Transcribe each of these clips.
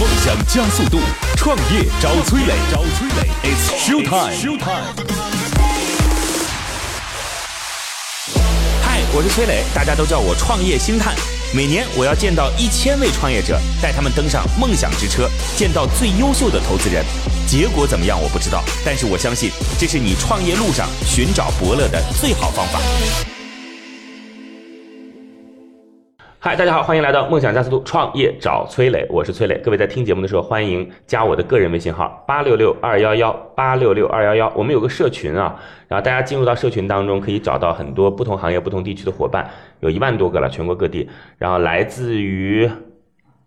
梦想加速度，创业找崔磊，找崔磊，It's show time。嗨，我是崔磊，大家都叫我创业星探。每年我要见到一千位创业者，带他们登上梦想之车，见到最优秀的投资人。结果怎么样我不知道，但是我相信这是你创业路上寻找伯乐的最好方法。嗨，大家好，欢迎来到梦想加速度创业找崔磊，我是崔磊。各位在听节目的时候，欢迎加我的个人微信号八六六二幺幺八六六二幺幺。我们有个社群啊，然后大家进入到社群当中，可以找到很多不同行业、不同地区的伙伴，有一万多个了，全国各地，然后来自于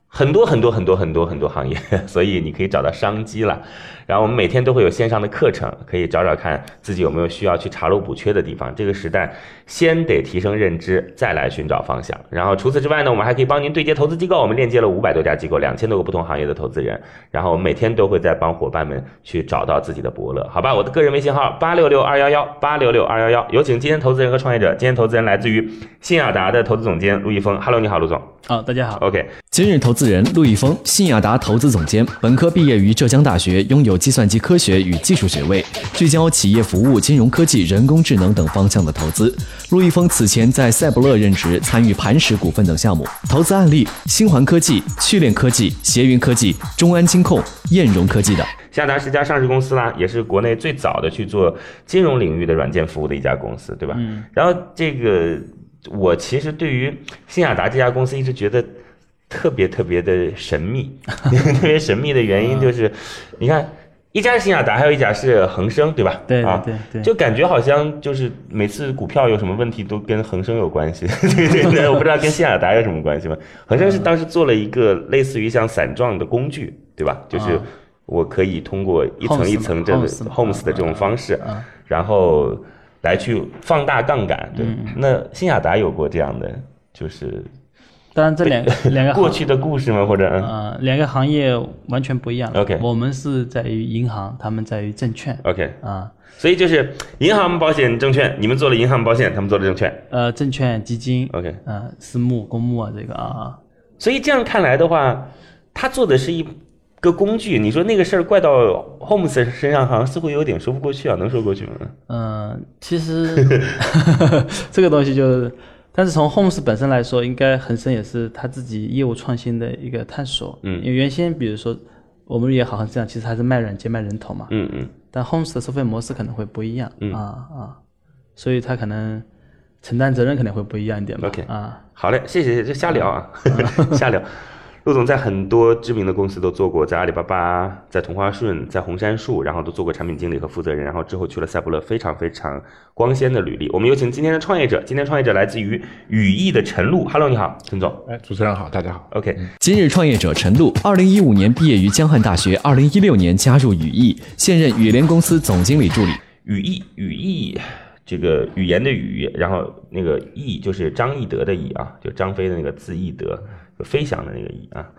很多很多很多很多很多行业，所以你可以找到商机了。然后我们每天都会有线上的课程，可以找找看自己有没有需要去查漏补缺的地方。这个时代，先得提升认知，再来寻找方向。然后除此之外呢，我们还可以帮您对接投资机构，我们链接了五百多家机构，两千多个不同行业的投资人。然后我们每天都会在帮伙伴们去找到自己的伯乐，好吧？我的个人微信号八六六二幺幺八六六二幺幺，有请今天投资人和创业者。今天投资人来自于信雅达的投资总监陆毅峰，Hello，你好，陆总。好，大家好。OK，今日投资人陆毅峰，信雅达投资总监，本科毕业于浙江大学，拥有计算机科学与技术学位，聚焦企业服务、金融科技、人工智能等方向的投资。陆毅峰此前在赛博乐任职，参与磐石股份等项目。投资案例：星环科技、趣链科技、协云科技、中安金控、燕融科技等。新亚达是家上市公司啦，也是国内最早的去做金融领域的软件服务的一家公司，对吧？嗯。然后这个我其实对于新雅达这家公司一直觉得特别特别的神秘，特别神秘的原因就是，你看。一家是新亚达，还有一家是恒生，对吧？对啊，对对，就感觉好像就是每次股票有什么问题都跟恒生有关系，对 对对，我不知道跟新亚达有什么关系吗？恒生是当时做了一个类似于像伞状的工具，对吧？就是我可以通过一层一层这个 homes 的这种方式，然后来去放大杠杆。对，那新亚达有过这样的，就是。当然，这两 个两个过去的故事吗？或者呃，两个行业完全不一样。OK，我们是在于银行，他们在于证券。OK 啊，所以就是银行、保险、证券，你们做了银行、保险，他们做了证券。呃，证券、基金。OK，呃，私募、公募啊，这个啊。所以这样看来的话，他做的是一个工具。你说那个事儿怪到 Holmes 身上，好像似乎有点说不过去啊，能说过去吗？嗯，其实 这个东西就是。但是从 Homes 本身来说，应该恒生也是他自己业务创新的一个探索。嗯，因为原先比如说我们也好像这样，其实还是卖软件、卖人头嘛。嗯嗯。但 Homes 的收费模式可能会不一样。嗯啊啊，所以他可能承担责任可能会不一样一点吧。OK 啊，好嘞，谢谢，就瞎聊啊，瞎聊。陆总在很多知名的公司都做过，在阿里巴巴、在同花顺、在红杉树，然后都做过产品经理和负责人，然后之后去了赛博乐，非常非常光鲜的履历。我们有请今天的创业者，今天创业者来自于羽翼的陈露，Hello，你好，陈总。哎，主持人好，大家好。OK，今日创业者陈露，二零一五年毕业于江汉大学，二零一六年加入羽翼，现任羽联公司总经理助理。羽翼，羽翼。这个语言的语，然后那个翼就是张翼德的翼啊，就张飞的那个字翼德，就飞翔的那个翼啊。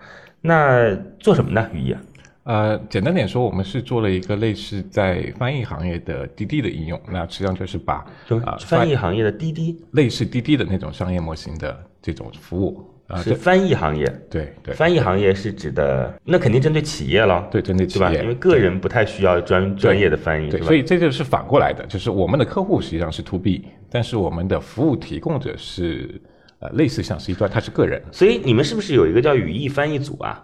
那做什么呢？羽翼啊？呃，简单点说，我们是做了一个类似在翻译行业的滴滴的应用，那实际上就是把啊、翻译行业的滴滴，类似滴滴的那种商业模型的这种服务啊，是翻译行业。对对，翻译行业是指的，那肯定针对企业了，对，针对企业，对吧？因为个人不太需要专专业的翻译，对，吧所以这就是反过来的，就是我们的客户实际上是 to B，但是我们的服务提供者是呃类似像是一段，他是个人。所以你们是不是有一个叫语义翻译组啊？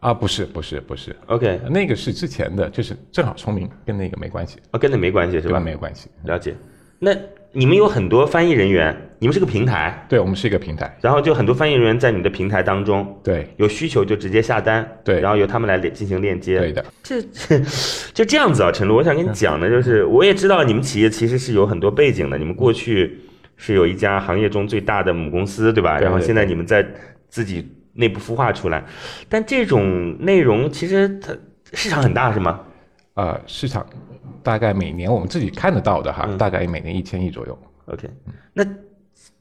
啊，不是，不是，不是。OK，那个是之前的，就是正好聪明，跟那个没关系。哦，跟那没关系是吧？没有关系。了解。那你们有很多翻译人员，你们是个平台。对，我们是一个平台。然后就很多翻译人员在你的平台当中，对，有需求就直接下单，对，然后由他们来进行链接。对的。这就这样子啊，陈露，我想跟你讲的就是，我也知道你们企业其实是有很多背景的，你们过去是有一家行业中最大的母公司，对吧？对然后现在你们在自己。内部孵化出来，但这种内容其实它市场很大，是吗？呃，市场大概每年我们自己看得到的哈，嗯、大概每年一千亿左右。OK，那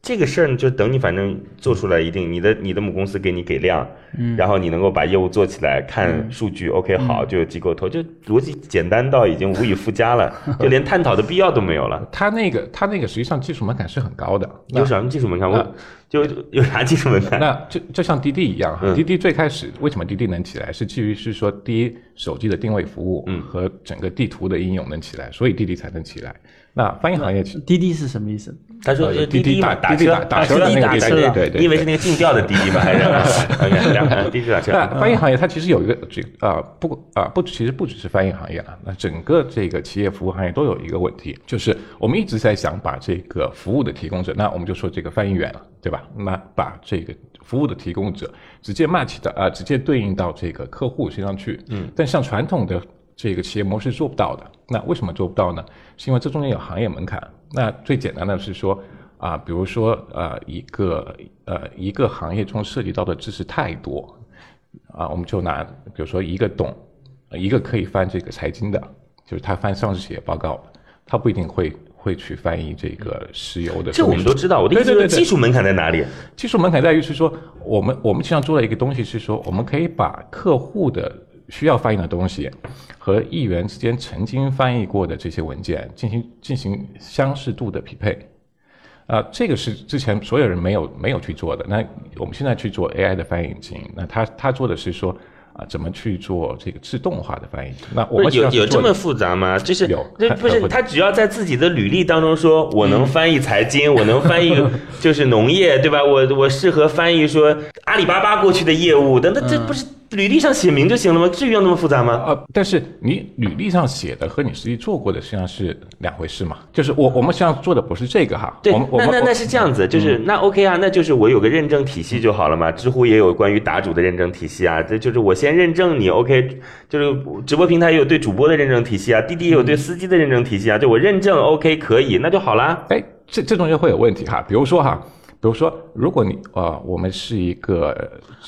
这个事儿呢，就等你反正做出来一定，你的你的母公司给你给量，嗯，然后你能够把业务做起来，看数据、嗯、，OK，好，就有机构投，就逻辑简单到已经无以复加了，就连探讨的必要都没有了。他那个他那个实际上技术门槛是很高的，有什么技术门槛？我、呃、就就有啥技术门槛？那就就像滴滴一样哈，嗯滴滴最开始为什么滴滴能起来，是基于是说第一手机的定位服务，嗯和整个地图的应用能起来，所以滴滴才能起来。那翻译行业其滴滴是什么意思？他说滴滴打滴滴车打打车的那个滴滴打对对对你以为是那个竞调的滴滴吗？还是 OK 滴滴打车？那翻译行业它其实有一个这啊不啊不，其实不只是翻译行业了，那整个这个企业服务行业都有一个问题，就是我们一直在想把这个服务的提供者，那我们就说这个翻译员了，对吧？那把这个服务的提供者直接 match 的啊，直接对应到这个客户身上去，嗯，但像传统的这个企业模式做不到的，那为什么做不到呢？是因为这中间有行业门槛。那最简单的是说。啊，比如说呃，一个呃一个行业中涉及到的知识太多，啊，我们就拿比如说一个懂，一个可以翻这个财经的，就是他翻上市企业报告，他不一定会会去翻译这个石油的。这我们都知道。我的意思技术门槛在哪里？技术门槛在于是说，我们我们实际上做了一个东西是说，我们可以把客户的需要翻译的东西和议员之间曾经翻译过的这些文件进行进行相似度的匹配。啊，这个是之前所有人没有没有去做的。那我们现在去做 AI 的翻译引擎，那他他做的是说啊，怎么去做这个自动化的翻译？那我们有有这么复杂吗？就是有这不是他只要在自己的履历当中说，我能翻译财经，我能翻译 就是农业，对吧？我我适合翻译说阿里巴巴过去的业务，等等，这不是履历上写明就行了吗？至于要那么复杂吗？呃，但是你履历上写的和你实际做过的实际上是两回事嘛。就是我我们实际上做的不是这个哈，对我们，我们我嗯那那那是这样子，就是、那 OK 啊，那就是我有个认证体系就好了嘛。知乎也有关于答主的认证体系啊，这就是我先认证你 OK，就是直播平台也有对主播的认证体系啊，滴滴也有对司机的认证体系啊，就我认证 OK 可以，那就好啦。哎，这这中间会有问题哈。比如说哈，比如说如果你呃，我们是一个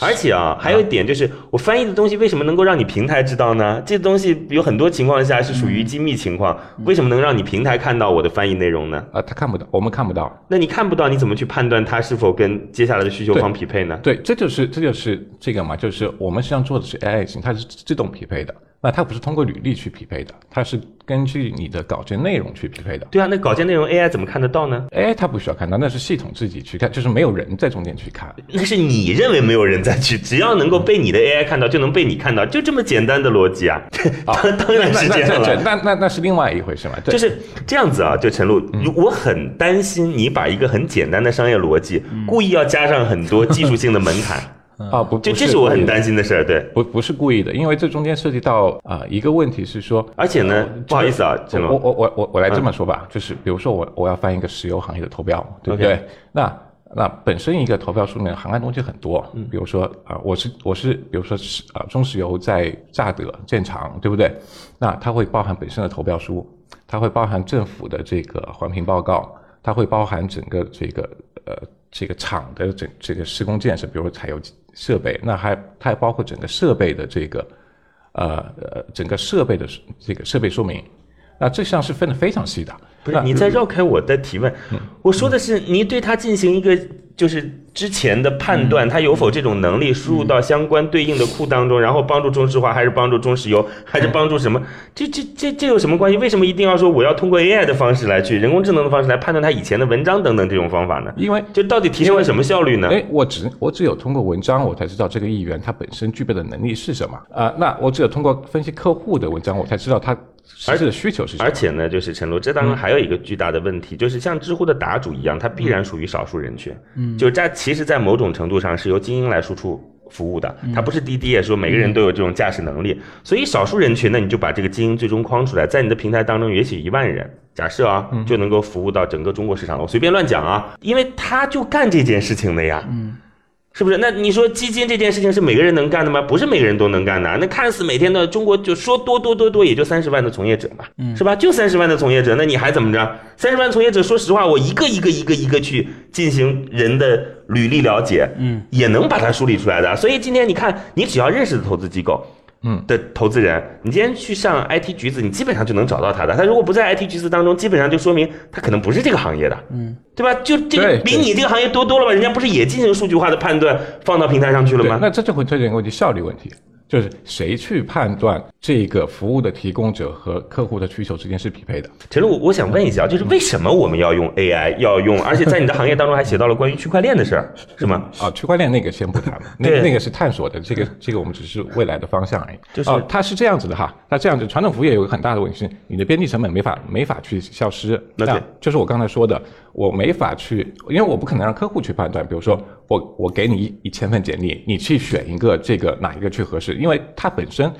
而且啊，还有一点就是，我翻译的东西为什么能够让你平台知道呢？这东西有很多情况下是属于机密情况，为什么能让你平台看到我的翻译内容呢？呃，他看不到，我们看不到。那你看不到，你怎么去判断它是否跟接下来的需求方匹配呢？对，这就是这就是这个嘛，就是我们实际上做的是 AI 型，它是自动匹配的。那它不是通过履历去匹配的，它是根据你的稿件内容去匹配的。对啊，那稿件内容 AI 怎么看得到呢？AI 它不需要看到，那是系统自己去看，就是没有人在中间去看。那是你认为没有人在去，只要能够被你的 AI 看到，就能被你看到，就这么简单的逻辑啊！当当然是这样那了。那那那是另外一回事嘛。对就是这样子啊，就陈露，如我很担心你把一个很简单的商业逻辑，故意要加上很多技术性的门槛，啊，不，这这是我很担心的事儿。对，不不是故意的，因为这中间涉及到啊、一个问题是说，而且呢，不好意思啊，我我我我我来这么说吧，就是比如说我我要翻一个石油行业的投标，对不对？那那本身一个投标书里面涵盖东西很多，比如说啊、我是我是比如说是啊、中石油在乍得建厂，对不对？那它会包含本身的投标书，它会包含政府的这个环评报告，它会包含整个这个呃这个厂的整这个施工建设，比如说采油设备，那还它还包括整个设备的这个呃呃整个设备的这个设备说明。那这项是分得非常细的，不是你在绕开我的提问，我说的是你对它进行一个就是之前的判断，他有否这种能力输入到相关对应的库当中，然后帮助中石化，还是帮助中石油，还是帮助什么？这这这这有什么关系？为什么一定要说我要通过 AI 的方式来去人工智能的方式来判断他以前的文章等等这种方法呢？因为就到底提升了什么效率呢？哎，我只我只有通过文章，我才知道这个议员他本身具备的能力是什么啊、那我只有通过分析客户的文章，我才知道他实质的需求是什么。而且呢，就是陈露，这当中还有一个巨大的问题，就是像知乎的答主一样，它必然属于少数人群。嗯，就是这其实，在某种程度上是由精英来输出服务的，它不是滴滴也说每个人都有这种驾驶能力，所以少数人群呢，你就把这个精英最终框出来，在你的平台当中，也许一万人，假设啊，就能够服务到整个中国市场。我随便乱讲啊，因为他就干这件事情的呀。嗯。是不是？那你说基金这件事情是每个人能干的吗？不是每个人都能干的。那看似每天的中国就说多多多多，也就三十万的从业者嘛，是吧？就三十万的从业者，那你还怎么着？三十万从业者，说实话，我一个一个一个一个去进行人的履历了解，嗯，也能把它梳理出来的。所以今天你看，你只要认识的投资机构。嗯的投资人，你今天去上 IT 橘子，你基本上就能找到他的。他如果不在 IT 橘子当中，基本上就说明他可能不是这个行业的，嗯，对吧？就这个比你这个行业多多了吧？人家不是也进行数据化的判断放到平台上去了吗？那这就会出现一个问题，效率问题。就是谁去判断这个服务的提供者和客户的需求之间是匹配的？其实，我我想问一下，就是为什么我们要用 AI，要用，而且在你的行业当中还写到了关于区块链的事儿，是吗？啊，区块链那个先不谈，那对那个是探索的，这个这个我们只是未来的方向而已。就是哦，它是这样子的哈，那这样子传统服务业有个很大的问题是，你的边际成本没法没法去消失。那就是我刚才说的，我没法去，因为我不可能让客户去判断，比如说我我给你一一千份简历，你去选一个这个哪一个去合适，因为它本身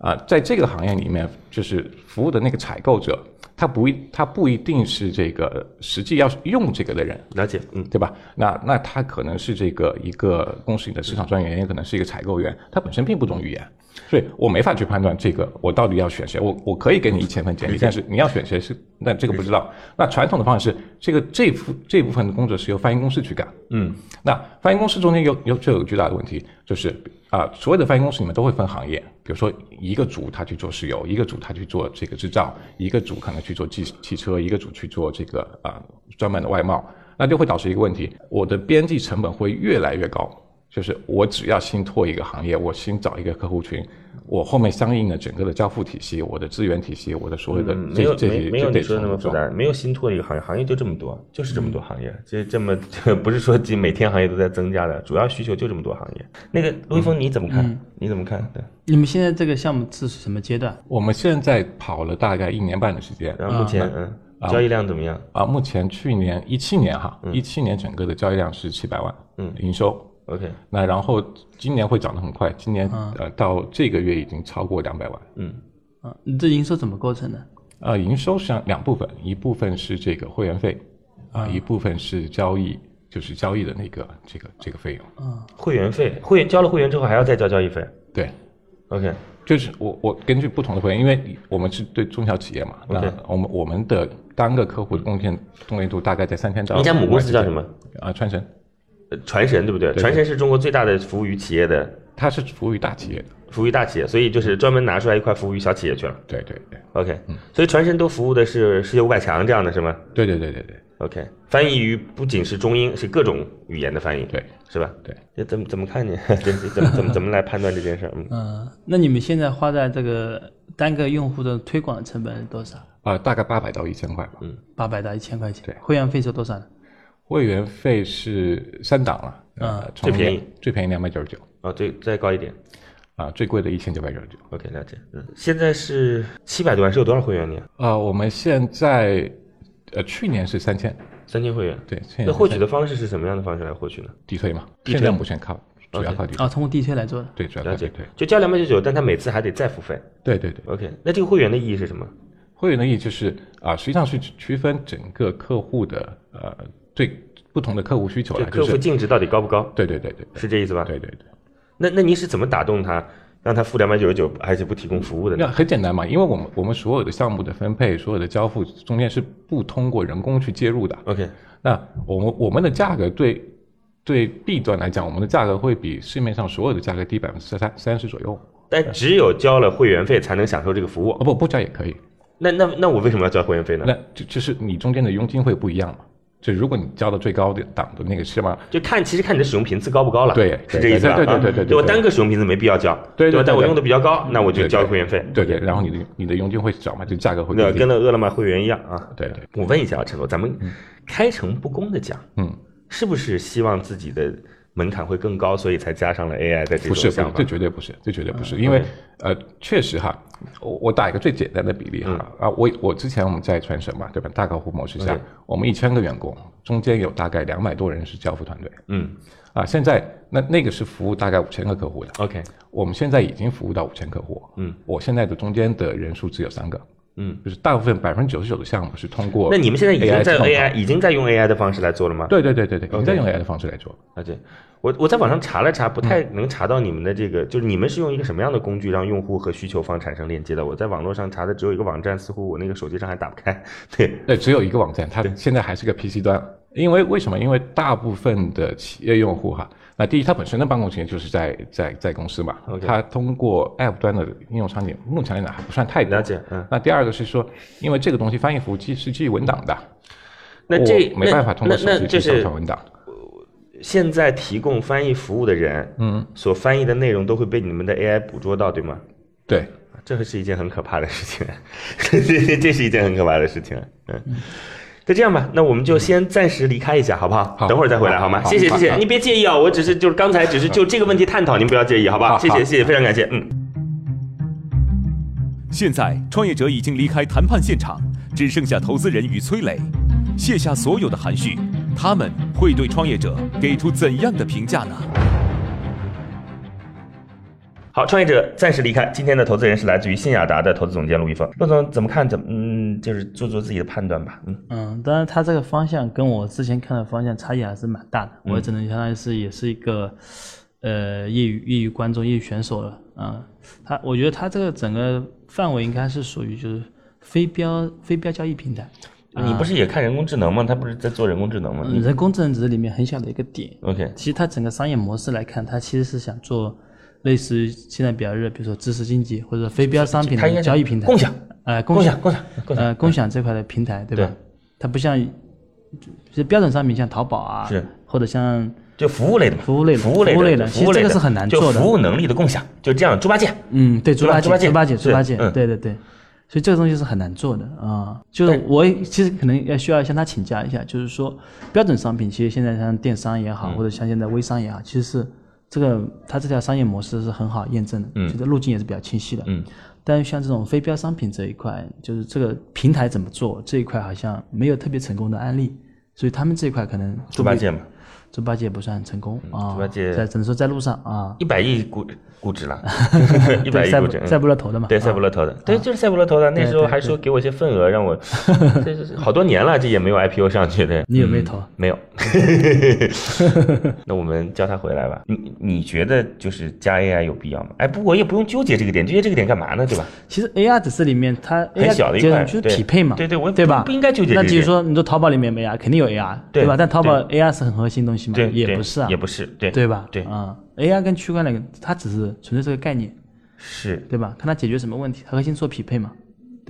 啊、在这个行业里面，就是服务的那个采购者，他不一他不一定是这个实际要用这个的人。了解，嗯，对吧？那那他可能是这个一个公司里的市场专员，也可能是一个采购员，他本身并不懂语言，所以我没法去判断这个我到底要选谁。我我可以给你一千份简历，但是你要选谁是那这个不知道。那传统的方式是这个这部这部分的工作是由翻译公司去干，嗯，那翻译公司中间有有就有巨大的问题，就是啊、所有的翻译公司里面都会分行业，比如说一个组他去做石油，一个组他去做这个制造，一个组可能去做汽汽车，一个组去做这个啊、专门的外贸，那就会导致一个问题，我的边际成本会越来越高。就是我只要新拓一个行业，我新找一个客户群，我后面相应的整个的交付体系、我的资源体系、我的所有的嗯没有这这没没有些就得你说的那么复杂，没有新拓一个行业，行业就这么多，就是这么多行业，这这么 不是说几每天行业都在增加的，主要需求就这么多行业。那个陆一峰你怎么看？你怎么看？对，你们现在这个项目是什么阶段？我们现在跑了大概一年半的时间，然后目前嗯，交易量怎么样？啊，目前去年一七年哈，一七年整个的交易量是七百万，嗯营收。OK，那然后今年会涨得很快，今年呃到这个月已经超过两百万。嗯，啊，你这营收怎么构成的？呃，营收实际上两部分，一部分是这个会员费，啊、一部分是交易，就是交易的那个这个这个费用。啊会员费，会员交了会员之后还要再交交易费。对，OK，就是我我根据不同的会员，因为我们是对中小企业嘛，那 OK 我们我们的单个客户的贡献贡献度大概在三千到。你家母公司叫什么？啊，川神，呃传神对不对？对传神是中国最大的服务于企业的，它是服务于大企业的。服务于大企业，所以就是专门拿出来一块服务于小企业去了。对对对 OK，所以传神都服务的是世界五百强这样的是吗对对对对对？OK，翻译于不仅是中英，是各种语言的翻译，对是吧？对。这怎么怎么看呢？这这怎么怎么怎么来判断这件事儿？嗯，嗯，那你们现在花在这个单个用户的推广成本是多少？啊、大概八百到一千块吧。嗯，八百到一千块钱。对会员费是多少呢？会员费是三档了，呃，最便宜最便宜两百九十九，啊，最，再高一点。啊，最贵的一千九百九十九。OK，了解。嗯，现在是七百多万，是有多少会员呢？啊，我们现在呃去年是三千，三千会员。对，现在那获取的方式是什么样的方式来获取呢？地推嘛，地推现在目前靠主要靠地推，啊，通过地推来做的。对，主要靠了解地推，，就交两百九十九，但他每次还得再付费。对对对。OK，那这个会员的意义是什么？会员的意义就是啊，实际上是区分整个客户的呃对不同的客户需求就了，就是客户净值到底高不高？对对对对对是这意思吧？对对对。那那您是怎么打动他，让他付两百九十九，而且不提供服务的那？很简单嘛，因为我们我们所有的项目的分配、所有的交付中间是不通过人工去介入的。OK，那我们我们的价格对对 B 端来讲，我们的价格会比市面上所有的价格低百分之三三十左右。但只有交了会员费才能享受这个服务哦。不不交也可以，那那那我为什么要交会员费呢？那就就是你中间的佣金会不一样嘛。就如果你交的最高的档的那个是吗？就看其实看你的使用频次高不高了，对是这意思吧？对对对啊对对对对我单个使用频次没必要交，对对但我用的比较高，那我就对交会员费。对对，然后你的你的佣金会少嘛，就价格会那跟那饿了么会员一样啊。对对，我问一下啊，陈总，咱们开诚布公的讲，嗯，是不是希望自己的门槛会更高，所以才加上了 AI 的这不是，不是？这绝对不是，这绝对不是，因为呃，确实哈，我我打一个最简单的比例哈啊，我我之前我们在传神嘛，对吧？大客户模式下我们一千个员工中间有大概两百多人是交付团队嗯。啊，现在那那个是服务大概五千个客户的，，OK，我们现在已经服务到五千客户，嗯，我现在的中间的人数只有三个，嗯，就是大部分百分之九十九的项目是通过，那你们现在已经在 AI 已经在用 AI 的方式来做了吗？对对对对对，已经在用 AI 的方式来做。了解。我我在网上查了查，不太能查到你们的这个，就是你们是用一个什么样的工具让用户和需求方产生链接的？我在网络上查的只有一个网站，似乎我那个手机上还打不开。对，对，只有一个网站，它现在还是个 PC 端。因为为什么？因为大部分的企业用户哈，那第一，它本身的办公时间就是在在在公司嘛它通过 App 端的应用场景，目前来讲还不算太多。了解嗯那第二个是说，因为这个东西翻译服务器是基于文档的，那这没办法通过手机去就是上传文档。现在提供翻译服务的人，嗯，所翻译的内容都会被你们的 AI 捕捉到，对吗？对，这是一件很可怕的事情，这这是一件很可怕的事情。嗯，就这样吧，那我们就先暂时离开一下，好不好？好等会儿再回来，好吗？谢谢，谢谢，好你别介意啊，我只是就是刚才只是就这个问题探讨，您不要介意，好不好谢谢，谢谢，非常感谢，嗯。现在，创业者已经离开谈判现场，只剩下投资人与崔磊，卸下所有的含蓄，他们会对创业者给出怎样的评价呢？好，创业者暂时离开。今天的投资人是来自于信雅达的投资总监陆一峰。陆总怎么看？怎么嗯，就是做做自己的判断吧。嗯，嗯，当然，他这个方向跟我之前看的方向差异还是蛮大的。我只能相当于是也是一个呃业余业余观众、业余选手了啊。他我觉得他这个整个范围应该是属于就是非标非标交易平台。你不是也看人工智能吗？他不是在做人工智能吗？嗯，人工智能只是里面很小的一个点。OK，其实它整个商业模式来看，它其实是想做类似于现在比较热，比如说知识经济或者非标商品的交易平台，共享，呃，共享，共享，共享。呃，共享。这块的平台，对吧？对。它不像，就是标准商品，像淘宝啊，是。或者像就服务类的嘛，服务类的服务类的的，服务类的。其实这个是很难做的。就服务能力的共享，就这样，猪八戒。嗯，对，猪八戒，猪猪八戒，猪八戒，对对对，所以这个东西是很难做的啊。就是我其实可能要需要向他请教一下，就是说标准商品，其实现在像电商也嗯。好，或者像现在微商也好，其实是这个它这条商业模式是很好验证的，嗯这个路径也是比较清晰的。嗯，但是像这种非标商品这一块，就是这个平台怎么做这一块好像没有特别成功的案例，所以他们这一块可能猪八戒嘛，猪八戒不算成功啊。猪八戒在只能说在路上啊，一百亿估估值了，一百亿估值。嗯赛博乐投的嘛，对，啊赛博乐投的，对，就是赛博乐投的。那时候还说给我一些份额，让我，这是好多年了，这也没有 IPO 上去的。你有没有投？没有，那我们叫他回来吧。你你觉得就是加 AI 有必要吗？哎，不，我也不用纠结这个点，纠结这个点干嘛呢？对吧？其实 AI 只是里面它很 AR 小的一块就是匹配嘛，对对我也不对吧？不应该纠结那比如说你说淘宝里面没 AR，肯定有 AI，对吧？但淘宝 AI 是很核心东西嘛，对，对也不是啊，也不是，对对吧？对，啊，AI 跟区块链它只是纯粹是个概念，是。对吧？看它解决什么问题，核心做匹配嘛，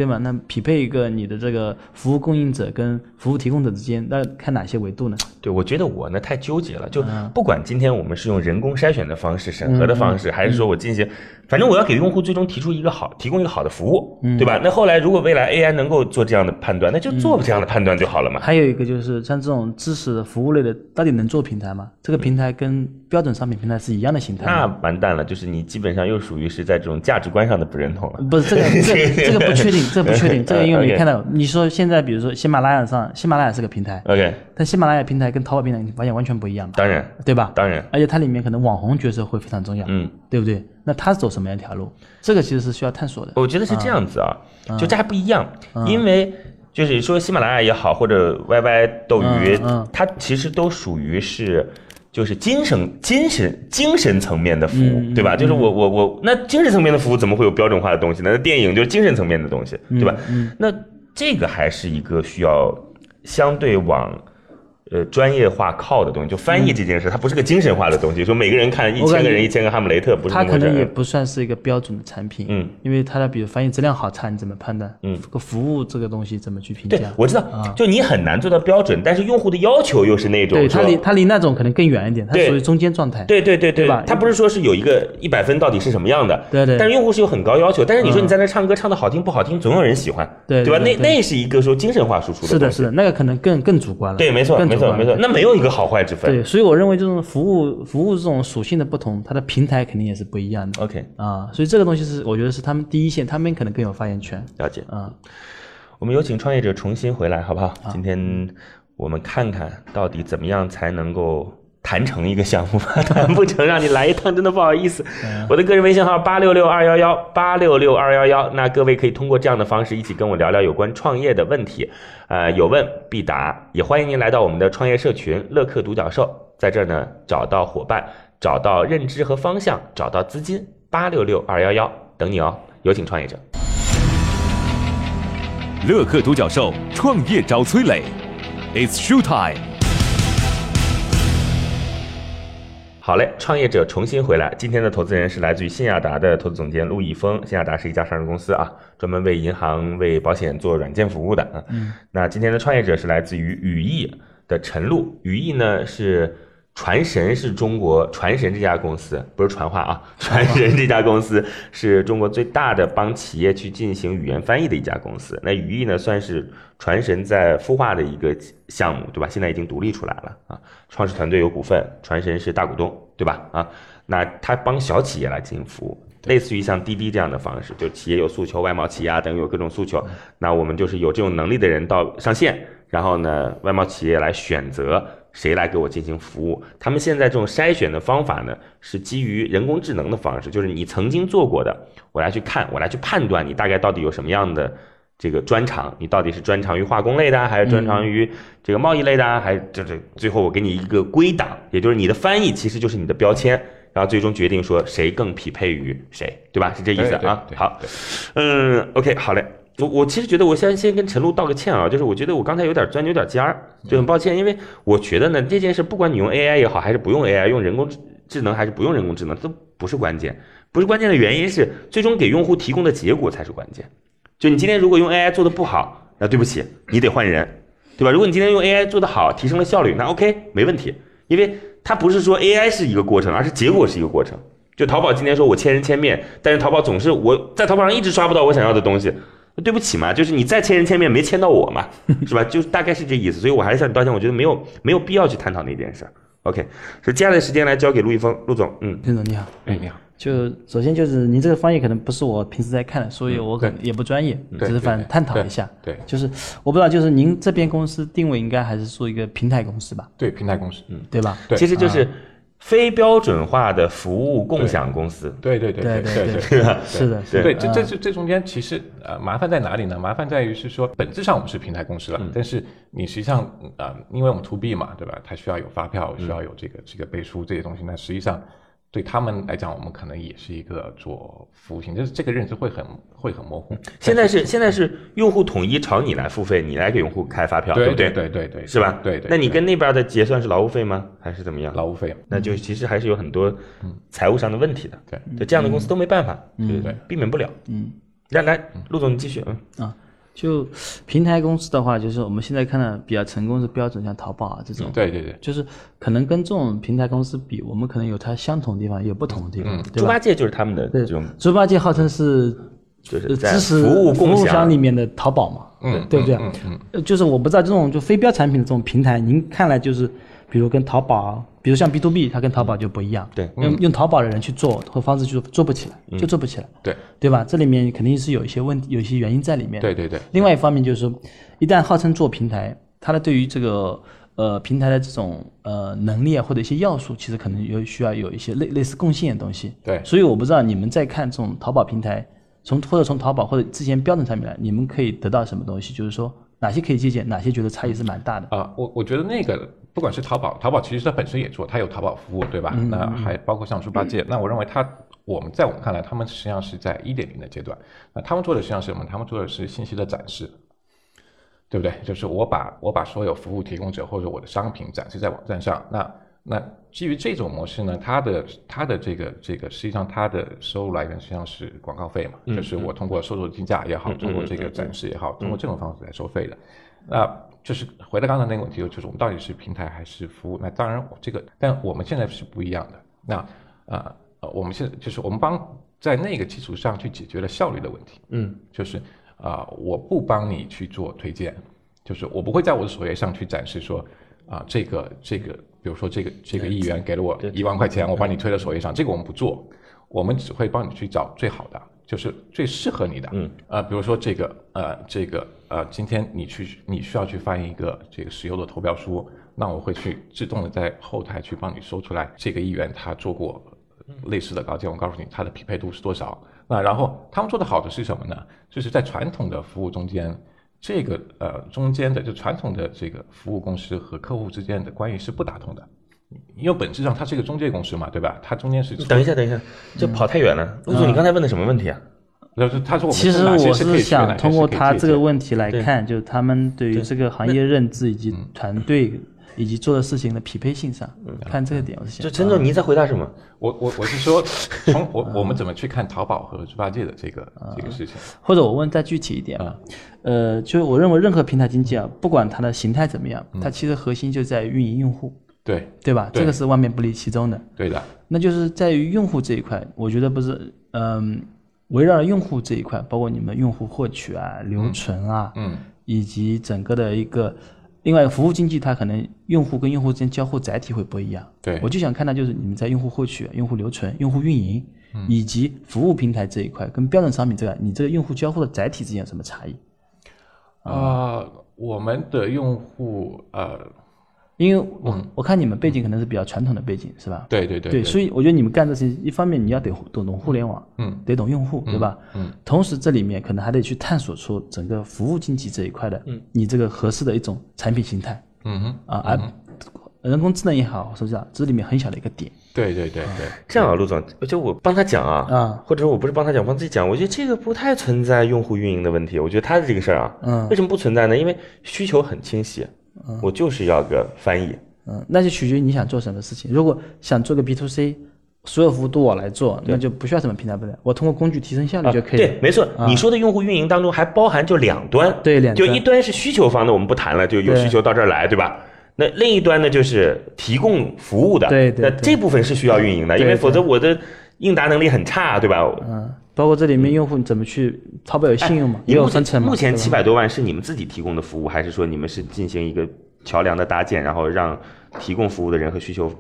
对吗？那匹配一个你的这个服务供应者跟服务提供者之间，那看哪些维度呢？对，我觉得我呢太纠结了，就嗯不管今天我们是用人工筛选的方式、审核的方嗯式，还是说我进行，反正我要给用户最终提出一个好、提供一个好的服务，嗯对吧？那后来如果未来 AI 能够做这样的判断，那就做这样的判断就好了嘛。还有一个就是像这种知识的服务类的，到底能做平台吗？这个平台跟标准商品平台是一样的形态？那完蛋了，就是你基本上又属于是在这种价值观上的不认同了。不是这个，这个这个不确定，这个不确定，这个 因为没看到。你说现在比如说喜马拉雅上，喜马拉雅是个平台，OK，但喜马拉雅平台跟淘宝平台你发现完全不一样吧？当然，对吧？当然，而且它里面可能网红角色会非常重要，嗯，对不对？那它走什么样一条路？这个其实是需要探索的。我觉得是这样子啊，就这还不一样，因为就是说喜马拉雅也好，或者 YY 斗鱼它其实都属于是。就是精神、精神、精神层面的服务，嗯对吧？就是我、我、我，那精神层面的服务怎么会有标准化的东西呢？那电影就是精神层面的东西，对吧？嗯那这个还是一个需要相对往呃专业化靠的东西。就翻译这件事，它不是个精神化的东西。说每个人看一千个人一千个哈姆雷特，不是它可能也。不算是一个标准的产品，嗯，因为它的比如翻译质量好差，你怎么判断？嗯，这个服务这个东西怎么去评对价，？我知道，就你很难做到标准，但是用户的要求又是那种对，它离它离那种可能更远一点，它属于中间状态。对对对对吧它不是说是有一个一百分到底是什么样的，对对但是用户是有很高要求，但是你说嗯你在那唱歌唱的好听不好听，总有人喜欢，对对吧？那那是一个说精神化输出的是的，是的，那个可能更更主观了。对，没错，没错，那没有一个好坏之分。对，所以我认为这种服务服务这种属性的不同，它的平台肯定也是不一样的 OK，啊。所以这个东西是我觉得是他们第一线，他们可能更有发言权了解。啊。我们有请创业者重新回来，好不好？今天我们看看到底怎么样才能够谈成一个项目吧，谈不成让你来一趟，真的不好意思。我的个人微信号八六六二幺幺八六六二幺幺，那各位可以通过这样的方式一起跟我聊聊有关创业的问题，呃，有问必答，也欢迎您来到我们的创业社群乐客独角兽，在这儿呢找到伙伴，找到认知和方向，找到资金，八六六二幺幺等你哦，有请创业者。乐客独角兽创业找崔磊，It's show time。好嘞，创业者重新回来。今天的投资人是来自于信亚达的投资总监陆毅峰。信亚达是一家上市公司啊，专门为银行、为保险做软件服务的啊。嗯。那今天的创业者是来自于语义的陈露。语义呢是传神是中国传神这家公司，不是传话啊，传神这家公司是中国最大的帮企业去进行语言翻译的一家公司。那语义呢，算是传神在孵化的一个项目，对吧？现在已经独立出来了啊，创始团队有股份，传神是大股东，对吧？啊，那他帮小企业来进行服务。类似于像滴滴这样的方式，就企业有诉求，外贸企业啊等有各种诉求，那我们就是有这种能力的人到上线，然后呢，外贸企业来选择谁来给我进行服务。他们现在这种筛选的方法呢，是基于人工智能的方式，就是你曾经做过的，我来去看，我来去判断你大概到底有什么样的这个专长，你到底是专长于化工类的，还是专长于这个贸易类的，还是这这最后我给你一个归档，也就是你的翻译其实就是你的标签。然后最终决定说谁更匹配于谁，对吧？是这意思啊。好，嗯，OK，好嘞。我我其实觉得我先先跟陈露道个歉啊，就是我觉得我刚才有点钻牛角尖儿，就很抱歉，因为我觉得呢这件事不管你用 AI 也好，还是不用 AI，用人工智能还是不用人工智能都不是关键，不是关键的原因是最终给用户提供的结果才是关键。就你今天如果用 AI 做的不好，那对不起，你得换人，对吧？如果你今天用 AI 做的好，提升了效率，那 OK 没问题，因为。它不是说 AI 是一个过程，而是结果是一个过程。就淘宝今天说我千人千面，但是淘宝总是我在淘宝上一直刷不到我想要的东西，对不起嘛，就是你再千人千面没签到我嘛，是吧？就大概是这意思。所以我还是向你道歉，我觉得没有没有必要去探讨那件事。OK，所以接下来时间来交给陆一峰，陆总，嗯，陆总你好，哎你好。就首先就是您这个翻译可能不是我平时在看的，所以我可能也不专业，只是反正探讨一下。对，就是我不知道，就是您这边公司定位应该还是做一个平台公司吧？对，平台公司，嗯，对吧？对，其实就是非标准化的服务共享公司。对对对对对对，是的，对，这这这这中间其实呃麻烦在哪里呢？麻烦在于是说本质上我们是平台公司了，但是你实际上啊，因为我们 to B 嘛，对吧？它需要有发票，需要有这个这个背书这些东西，那实际上。对他们来讲，我们可能也是一个做服务型，就是这个认知会很会很模糊。现在是现在是用户统一朝你来付费，你来给用户开发票，对不对？对对对，是吧？对对。那你跟那边的结算是劳务费吗？还是怎么样？劳务费，那就其实还是有很多财务上的问题的。对，对这样的公司都没办法，对对，避免不了。嗯，来来，陆总你继续，嗯啊。就平台公司的话，就是我们现在看到比较成功的标准，像淘宝啊这种。对对对。就是可能跟这种平台公司比，我们可能有它相同的地方，也有不同的地方。猪八戒就是他们的这种。猪八戒号称是就是知识服务共享里面的淘宝嘛，嗯，对不对？嗯嗯。就是我不知道这种就非标产品的这种平台，您看来就是。比如跟淘宝，比如像 B to B，它跟淘宝就不一样。对，用用淘宝的人去做或方式去做不起来，就做不起来。对，对吧？这里面肯定是有一些问题，有一些原因在里面。对对对。另外一方面就是说，一旦号称做平台，它的对于这个呃平台的这种呃能力啊或者一些要素，其实可能有需要有一些类类似共性的东西。对。所以我不知道你们在看这种淘宝平台，从或者从淘宝或者之前标准产品来，你们可以得到什么东西？就是说哪些可以借鉴，哪些觉得差异是蛮大的？啊，我我觉得那个。不管是淘宝，淘宝其实它本身也做，它有淘宝服务，对吧？那还包括像猪八戒。那我认为它，我们在我们看来，他们实际上是在一点零的阶段。那他们做的实际上是什么？他们做的是信息的展示，对不对？就是我把我把所有服务提供者或者我的商品展示在网站上。那那基于这种模式呢，它的它的这个这个实际上它的收入来源实际上是广告费嘛？就是我通过收入竞价也好，通过这个展示也好，通过这种方式来收费的。那就是回到刚才那个问题，就是我们到底是平台还是服务？那当然，这个，但我们现在是不一样的。那啊呃，我们现在就是我们帮在那个基础上去解决了效率的问题。嗯，就是啊，我不帮你去做推荐，就是我不会在我的首页上去展示说啊，这个这个，比如说这个这个议员给了我一万块钱，我帮你推到首页上，这个我们不做，我们只会帮你去找最好的。就是最适合你的，嗯，啊，比如说这个，呃，这个，呃，今天你去，你需要去翻译一个这个石油的投标书，那我会去自动的在后台去帮你搜出来这个议员他做过类似的稿件，我告诉你他的匹配度是多少。那然后他们做的好的是什么呢？就是在传统的服务中间，这个呃中间的就传统的这个服务公司和客户之间的关系是不打通的。因为本质上它是一个中介公司嘛，对吧？它中间是等一下，等一下，就跑太远了。陆总，你刚才问的什么问题啊？就是他说，其实我是想通过他这个问题来看，就是他们对于这个行业认知以及团队以及做的事情的匹配性上，看这个点我是想。就陈总，你在回答什么？我我我是说，从我我们怎么去看淘宝和猪八戒的这个这个事情？或者我问再具体一点啊？呃，就是我认为任何平台经济啊，不管它的形态怎么样，它其实核心就在运营用户。对对吧？对这个是万变不离其宗的。对的，那就是在于用户这一块，我觉得不是，嗯，围绕着用户这一块，包括你们用户获取啊、留存啊，嗯，以及整个的一个，另外服务经济，它可能用户跟用户之间交互载体会不一样。对我就想看到就是你们在用户获取、用户留存、用户运营，以及服务平台这一块跟标准商品这个，你这个用户交互的载体之间有什么差异？啊，我们的用户呃，因为我、我看你们背景可能是比较传统的背景，是吧？对对对对，所以我觉得你们干这些，一方面你要得懂懂互联网，嗯，得懂用户，对吧？嗯，同时这里面可能还得去探索出整个服务经济这一块的，嗯，你这个合适的一种产品形态嗯哼，啊，而人工智能也好，是不是啊？这里面很小的一个点对对对对，这样啊，陆总，就我帮他讲啊，啊，或者说我不是帮他讲，帮自己讲，我觉得这个不太存在用户运营的问题。我觉得他的这个事儿啊，嗯为什么不存在呢？因为需求很清晰，我就是要个翻译，嗯，那就取决于你想做什么事情。如果想做个 B to C，所有服务都我来做，那就不需要什么平台不了，我通过工具提升效率就可以了。对，没错，你说的用户运营当中还包含就两端，对两端。就一端是需求方的，我们不谈了，就有需求到这儿来，对吧？那另一端呢，就是提供服务的，对对对。那这部分是需要运营的，因为否则我的应答能力很差，对吧？嗯，包括这里面用户你怎么去淘宝有信用嘛，也有分成嘛。目前七百多万是你们自己提供的服务，还是说你们是进行一个桥梁的搭建，然后让提供服务的人和需求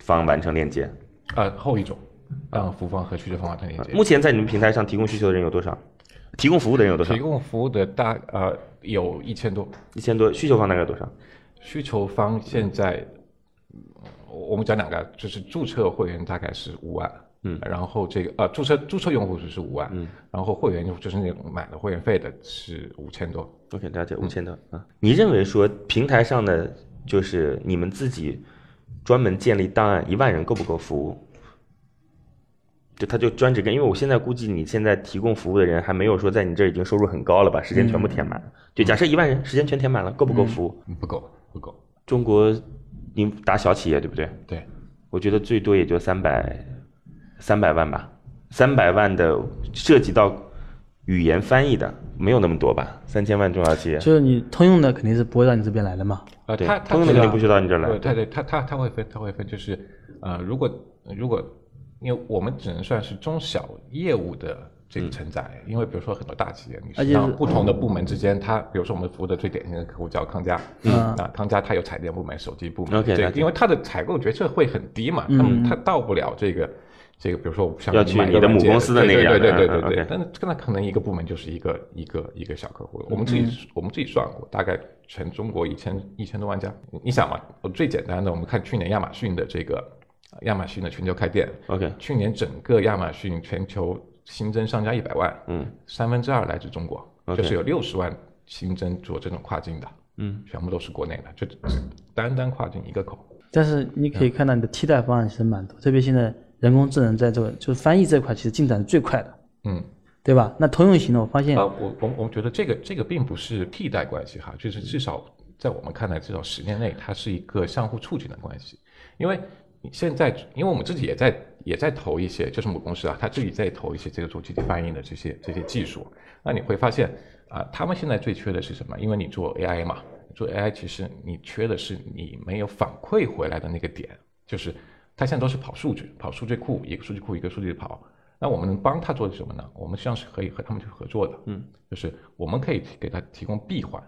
方完成链接？呃，后一种，让服务方和需求方完成链接。目前在你们平台上提供需求的人有多少？提供服务的人有多少提？供服务的大呃有一千多，一千多，需求方大概有多少？需求方现在，嗯我们讲两个，就是注册会员大概是五万，嗯，然后这个呃注册注册用户数是五万，嗯，然后会员就就是那种买了会员费的是五千多，OK，了解，五千多啊。你认为说平台上的就是你们自己专门建立档案一万人够不够服务？就他就专职跟，因为我现在估计你现在提供服务的人还没有说在你这儿已经收入很高了吧，时间全部填满了。就假设一万人时间全填满了，够不够服务？嗯不够不够，中国你打小企业对不对？对，我觉得最多也就三百三百万吧，三百万的涉及到语言翻译的没有那么多吧，三千万中小企业。就是你通用的肯定是不会到你这边来的嘛。呃，对他他通用的肯定不需要到你这儿来对对对，他他他会分，他会分，就是呃，如果如果因为我们只能算是中小业务的这个承载，因为比如说很多大企业，你而且是实际上不同的部门之间，它比如说我们服务的最典型的客户叫康佳，嗯啊，康佳它有彩电部门、手机部门个因为它的采购决策会很低嘛，他们他到不了这个。这个比如说像要去你的母公司的那个对对对对对对对 OK，但是那可能一个部门就是一个一个一个小客户，我们自己我们自己算过，大概全中国一千一千多万家。你想嘛，我最简单的，我们看去年亚马逊的这个亚马逊的全球开店，OK，去年整个亚马逊全球新增商家一百万，嗯，三分之二来自中国，就是有六十万新增做这种跨境的，嗯，全部都是国内的，就只单单跨境一个口。但是你可以看到你的替代方案其实蛮多，特别现在人工智能在这个就是翻译这块其实进展是最快的，嗯，对吧？那通用型的我发现啊，我我我觉得这个这个并不是替代关系哈，就是至少在我们看来，至少十年内它是一个相互促进的关系。因为现在，因为我们自己也在也在投一些，就是母公司啊，他自己在投一些这个做集体翻译的这些这些技术。那你会发现啊，他们现在最缺的是什么？因为你做 AI 嘛，做 AI 其实你缺的是你没有反馈回来的那个点，就是它现在都是跑数据，跑数据库，一个数据库一个数据跑。那我们能帮他做的什么呢？我们实际上是可以和他们去合作的，嗯，就是我们可以给他提供闭环，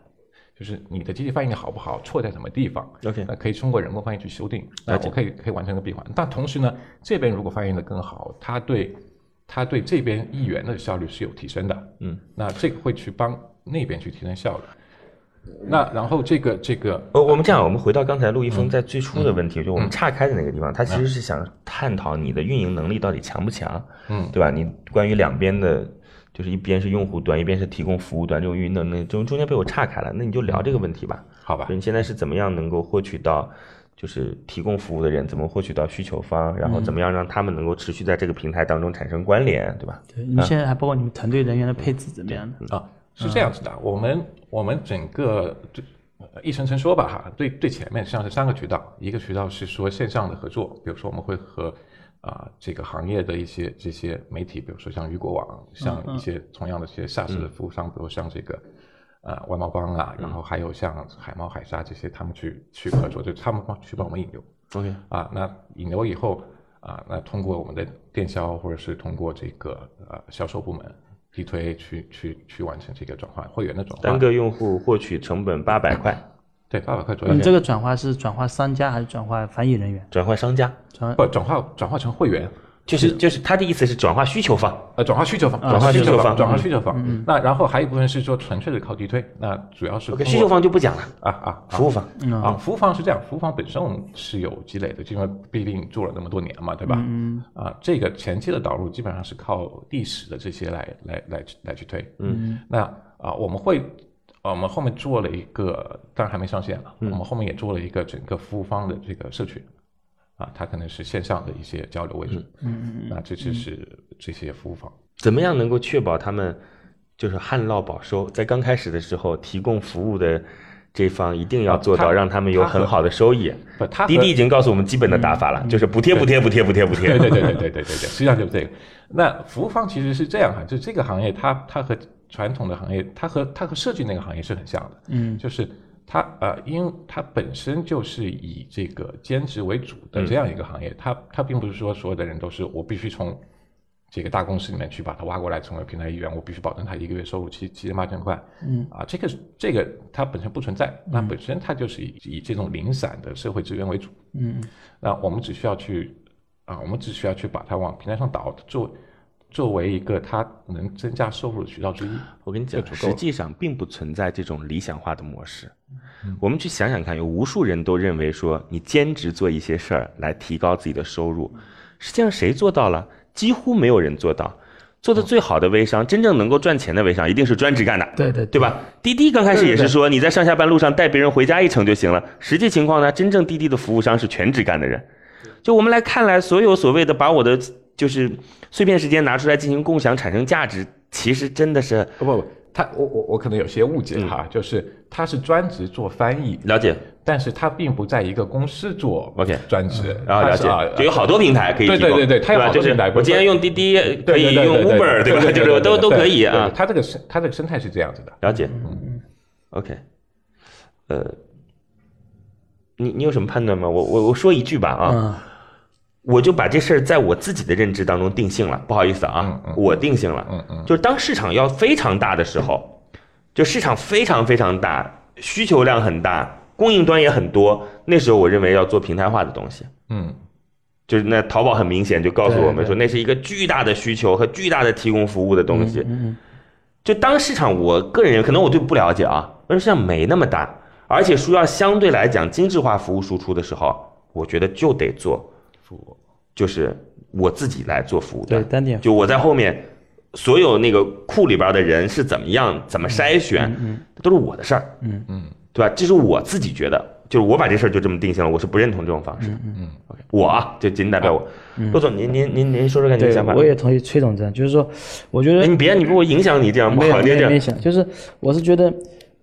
就是你的机器翻译的好不好，错在什么地方。OK 那可以通过人工翻译去修订，那我可以可以完成一个闭环。但同时呢，这边如果翻译的更好，他对他对这边译员的效率是有提升的，嗯，那这个会去帮那边去提升效率。那然后这个这个呃，我们这样，我们回到刚才陆一嗯。峰在最初的问题，就我们岔开的那个地方，他其实是想探讨你的运营能力到底强不强，嗯。对吧？你关于两边的，就是一边是用户端，一边是提供服务端这种运营能力，中中间被我岔开了，那你就聊这个问题吧。好吧，你现在是怎么样能够获取到，就是提供服务的人怎么获取到需求方，然后怎么样让他们能够持续在这个平台当中产生关联，对吧？对你们现在还包括你们团队人员的配置怎么样的？啊，是这样子的，我们我们整个对呃一层层说吧哈，最最前面实际上是三个渠道，一个渠道是说线上的合作，比如说我们会和啊、这个行业的一些这些媒体，比如说像雨果网，像一些同样的这些 SaaS 的服务商，比如像这个。啊，外贸帮啊，然后还有像海猫、海沙这些，他们去去合作，就他们帮去帮我们引流。OK，啊，那引流以后啊，那通过我们的电销或者是通过这个呃销售部门地推去去去完成这个转化会员的转化，单个用户获取成本八百块，对八百块左右你，这个转化是转化商家还是转化翻译人员？转化商家，转不转化转化成会员，就是就是他的意思是转化需求方，呃，转化需求方，转化需求方转化嗯需求方。那然后还有一部分是说纯粹的靠地推，那主要是 OK，需求方就不讲了，啊啊啊服务方。啊，服务方是这样，服务方本身我们是有积累的，因为毕竟做了那么多年嘛，对吧？嗯啊，这个前期的导入基本上是靠历史的这些来来来来去推。嗯，那啊，我们会。啊我们后面做了一个，当然还没上线啊。我们后面也做了一个整个服务方的这个社群，啊，它可能是线上的一些交流为主。嗯嗯那这就是这些服务方。怎么样能够确保他们就是旱涝保收？在刚开始的时候，提供服务的这方一定要做到啊他让他们有很好的收益。不，它和滴滴已经告诉我们基本的打法了，就是补贴补贴补贴补贴补贴。对对对对对对对对，实际上就是这个。那服务方其实是这样哈，就这个行业它它和传统的行业，它和它和设计那个行业是很像的，嗯，就是它呃，因为它本身就是以这个兼职为主的这样一个行业，它它并不是说所有的人都是我必须从这个大公司里面去把他挖过来成为平台一员，我必须保证他一个月收入七七千八千块，嗯。啊，这个这个它本身不存在，那本身它就是以以这种零散的社会资源为主，嗯，那我们只需要去啊，我们只需要去把它往平台上导，作作为一个它能增加收入的渠道之一。我跟你讲实际上并不存在这种理想化的模式。我们去想想看，有无数人都认为说，你兼职做一些事儿来提高自己的收入，实际上谁做到了？几乎没有人做到。做的最好的微商，真正能够赚钱的微商，一定是专职干的，对对对吧？滴滴刚开始也是说，你在上下班路上带别人回家一程就行了。实际情况呢，真正滴滴的服务商是全职干的人。就我们来看来，所有所谓的把我的就是碎片时间拿出来进行共享，产生价值，其实真的是不不不，他我我我可能有些误解哈，就是他是专职做翻译，了解。但是他并不在一个公司做 OK 专职，然后了解就有好多平台可以提供，对对对对它有好多平台我今天用滴滴，可以用 Uber，对吧？就是都都可以啊。他这个生他这个生态是这样子的，了解，OK，呃，你你有什么判断吗？我我我说一句吧啊，嗯我就把这事儿在我自己的认知当中定性了，不好意思啊，我定性了，嗯嗯就是当市场要非常大的时候，就市场非常非常大，需求量很大，供应端也很多，那时候我认为要做平台化的东西。嗯就是那淘宝很明显就告诉我们说，那是一个巨大的需求和巨大的提供服务的东西。嗯就当市场，我个人可能我对不了解啊，而市场没那么大，而且需要相对来讲精致化服务输出的时候，我觉得就得做服务。就是我自己来做服务端，对单点就我在后面所有那个库里边的人是怎么样怎么筛选，嗯都是我的事儿，嗯。嗯。对吧？这是我自己觉得，就是我把这事儿就这么定性了，我是不认同这种方式。嗯 OK，我啊，就仅代表我。骆总，您您您您说说看您的想法。，我也同意崔总这样，就是说，我觉得哎你别你给我影响你这样不没有好，你这样没有没想，就是我是觉得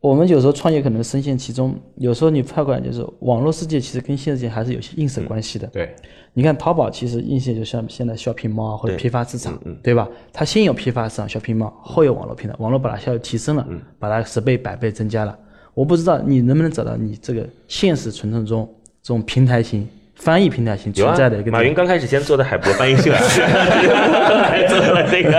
我们有时候创业可能深陷其中，有时候你拍过来就是网络世界其实跟现实世界还是有些映射关系的。对你看淘宝其实映射就像现在 shopping mall 或者批发市场，对吧？它先有批发市场 shopping mall，后有网络平台，网络把它效率提升了，把它十倍百倍增加了。我不知道你能不能找到你这个现实存在中这种平台型翻译平台型存在的一个，马云刚开始先做的海博翻译社，还做了这个。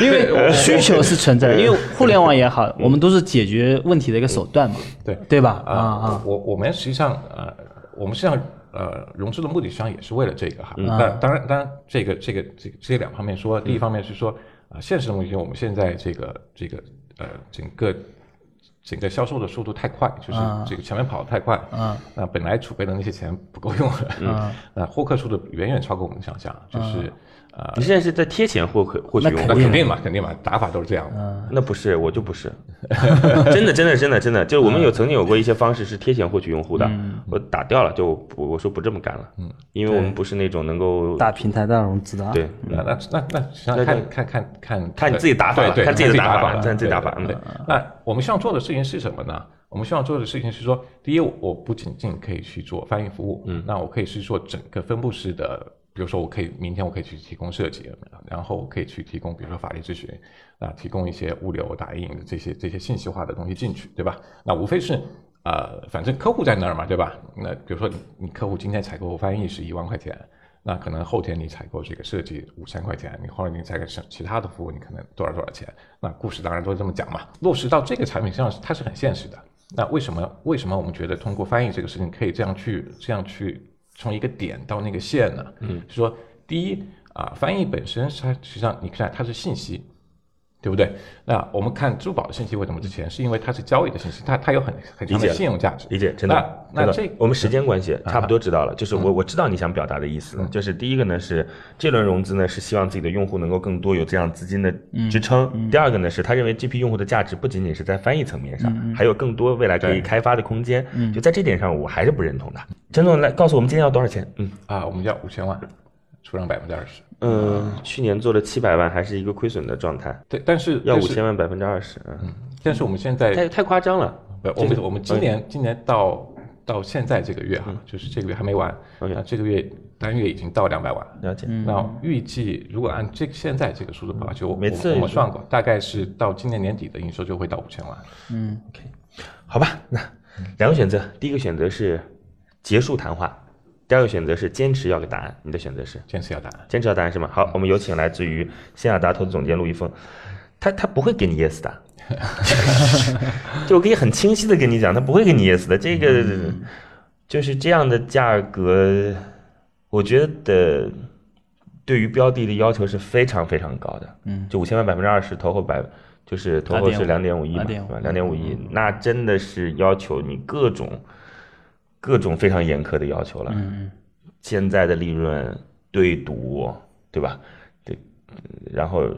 因为 需求是存在的，因为互联网也好，我们都是解决问题的一个手段嘛，对对吧？啊啊，我我们实际上呃，我们实际上呃融资的目的实际上也是为了这个哈。那当然当然这个这个这个这两方面说，第一方面是说啊、现实的目的，我们现在这个这个呃整个。整个销售的速度太快，就是这个前面跑得太快，啊。那本来储备的那些钱不够用了，那获客速度远远超过我们的想象，就是呃，你现在是在贴钱获取获取用户那那肯定嘛，肯定嘛，打法都是这样的。那不是，我就不是，真的，真的，真的，真的，就是我们有曾经有过一些方式是贴钱获取用户的，我打掉了，就不我说不这么干了，嗯，因为我们不是那种能够大平台大融资的啊，对，那那那那，实际上看看看看看你自己打法看自己的打法看自己打法对那我们希望做的事情是什么呢？我们希望做的事情是说，第一，我不仅仅可以去做翻译服务，嗯，那我可以是做整个分布式的，比如说我可以明天我可以去提供设计，然后我可以去提供，比如说法律咨询，啊，提供一些物流打印这些这些信息化的东西进去，对吧？那无非是呃，反正客户在那儿嘛，对吧？那比如说你你客户今天采购翻译是一万块钱，那可能后天你采购这个设计五千块钱，你后来你采购其其他的服务，你可能多少多少钱？那故事当然都是这么讲嘛。落实到这个产品上，它是很现实的。那为什么为什么我们觉得通过翻译这个事情可以这样去这样去从一个点到那个线呢？嗯，就说第一啊，翻译本身它实际上你看它是信息。对不对？那我们看支付宝的信息为什么值钱？是因为它是交易的信息，它它有很很强的信用价值。理解，真的。那这我们时间关系差不多知道了。就是我我知道你想表达的意思，就是第一个呢是这轮融资呢是希望自己的用户能够更多有这样资金的支撑。第二个呢是他认为这批用户的价值不仅仅是在翻译层面上，还有更多未来可以开发的空间。就在这点上，我还是不认同的。陈总来告诉我们今天要多少钱？嗯啊，我们要五千万，出让百分之二十。嗯，去年做了七百万，还是一个亏损的状态。对，但是要五千万百分之二十，嗯，但是我们现在太太夸张了。不，我们我们今年今年到到现在这个月哈，就是这个月还没完，啊，这个月单月已经到两百万。了解。那预计如果按这现在这个数字的话，就每次我们算过，大概是到今年年底的营收就会到五千万。嗯，OK，好吧，那两个选择，第一个选择是结束谈话。第二个选择是坚持要个答案，你的选择是？坚持要答案，坚持要答案是吗？好，我们有请来自于新亚达投资总监陆一峰，他他不会给你 yes 的，就我可以很清晰的跟你讲，他不会给你 yes 的，这个就是这样的价格，我觉得对于标的的要求是非常非常高的，嗯，就五千万百分之二十投后百，就是投后是两点五亿嘛，两点五亿，那真的是要求你各种。各种非常严苛的要求了，嗯现在的利润对赌，对吧？对，然后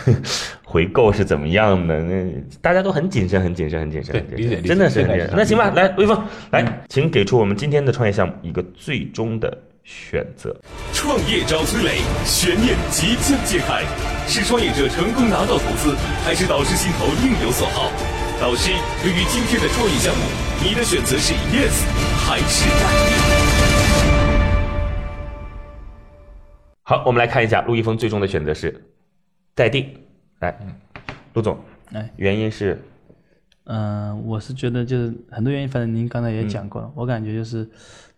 回购是怎么样的？那大家都很谨慎，很谨慎，很谨慎。对，理解，真的是很谨慎。那行吧，来，微风，来，请给出我们今天的创业项目一个最终的选择。创业找崔磊，悬念即将揭开，是创业者成功拿到投资，还是导师心头另有所好？导师，对于今天的创意项目，你的选择是 yes 还是 no？好，我们来看一下陆一峰最终的选择是待定。来，陆总，哎，原因是，嗯，我是觉得就是很多原因，反正您刚才也讲过了，我感觉就是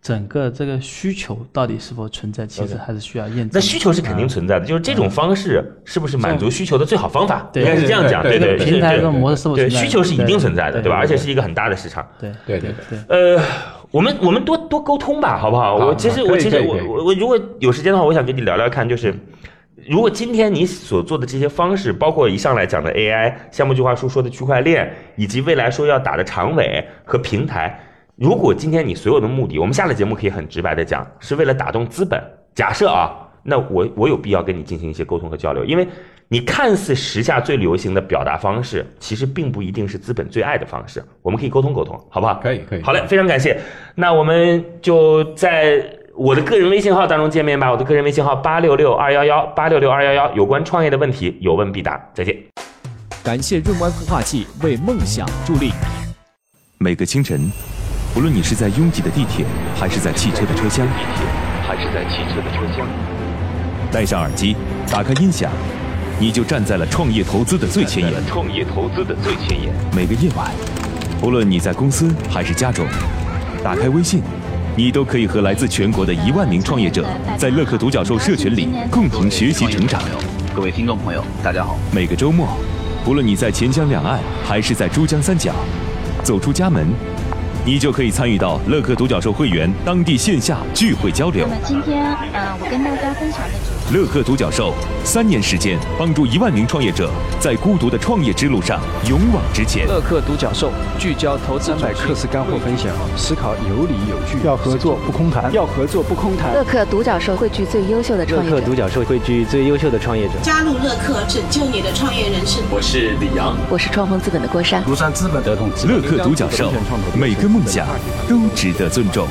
整个这个需求到底是否存在，其实还是需要验证。那需求是肯定存在的，就是这种方式是不是满足需求的最好方法？对应该是这样讲，对对平台这种模式是否对存在？需求是一定存在的，对对吧？而且是一个很大的市场。对对对对。呃，我们我们多多沟通吧，好不好？好我其实我其实我我我如果有时间的话，我想跟你聊聊看，就是如果今天你所做的这些方式，包括一上来讲的 AI 项目计划书说的区块链，以及未来说要打的长尾和平台，如果今天你所有的目的，我们下了节目可以很直白的讲，是为了打动资本，假设啊，那我我有必要跟你进行一些沟通和交流，因为你看似时下最流行的表达方式，其实并不一定是资本最爱的方式，我们可以沟通沟通，好不好？可以可以好嘞，非常感谢。那我们就在我的个人微信号当中见面吧。我的个人微信号八六六二幺幺八六六二幺幺，有关创业的问题有问必答。再见。感谢润湾孵化器为梦想助力。每个清晨，无论你是在拥挤的地铁，还是在汽车的车厢，还是在汽车的车厢。戴上耳机，打开音响，你就站在了创业投资的最前沿。创业投资的最前沿。每个夜晚，无论你在公司还是家中，打开微信，你都可以和来自全国的一万名创业者，在乐客独角兽社群里共同学习成长。各位听众朋友，大家好。每个周末，不论你在钱江两岸还是在珠江三角，走出家门，你就可以参与到乐客独角兽会员当地线下聚会交流那。么今天，呃，我跟大家分享的主题。乐客独角兽三年时间，帮助一万名创业者在孤独的创业之路上勇往直前。乐客独角兽聚焦投资三百课时干货分享，思考有理有据，要合作不空谈，要合作不空谈。乐客独角兽汇聚最优秀的创业者。角兽汇聚最优秀的创业者。加入乐客，拯救你的创业人生。我是李阳。我是创丰资本的郭珊。庐山资本的同资本乐客独角兽，每个梦想都值得尊重。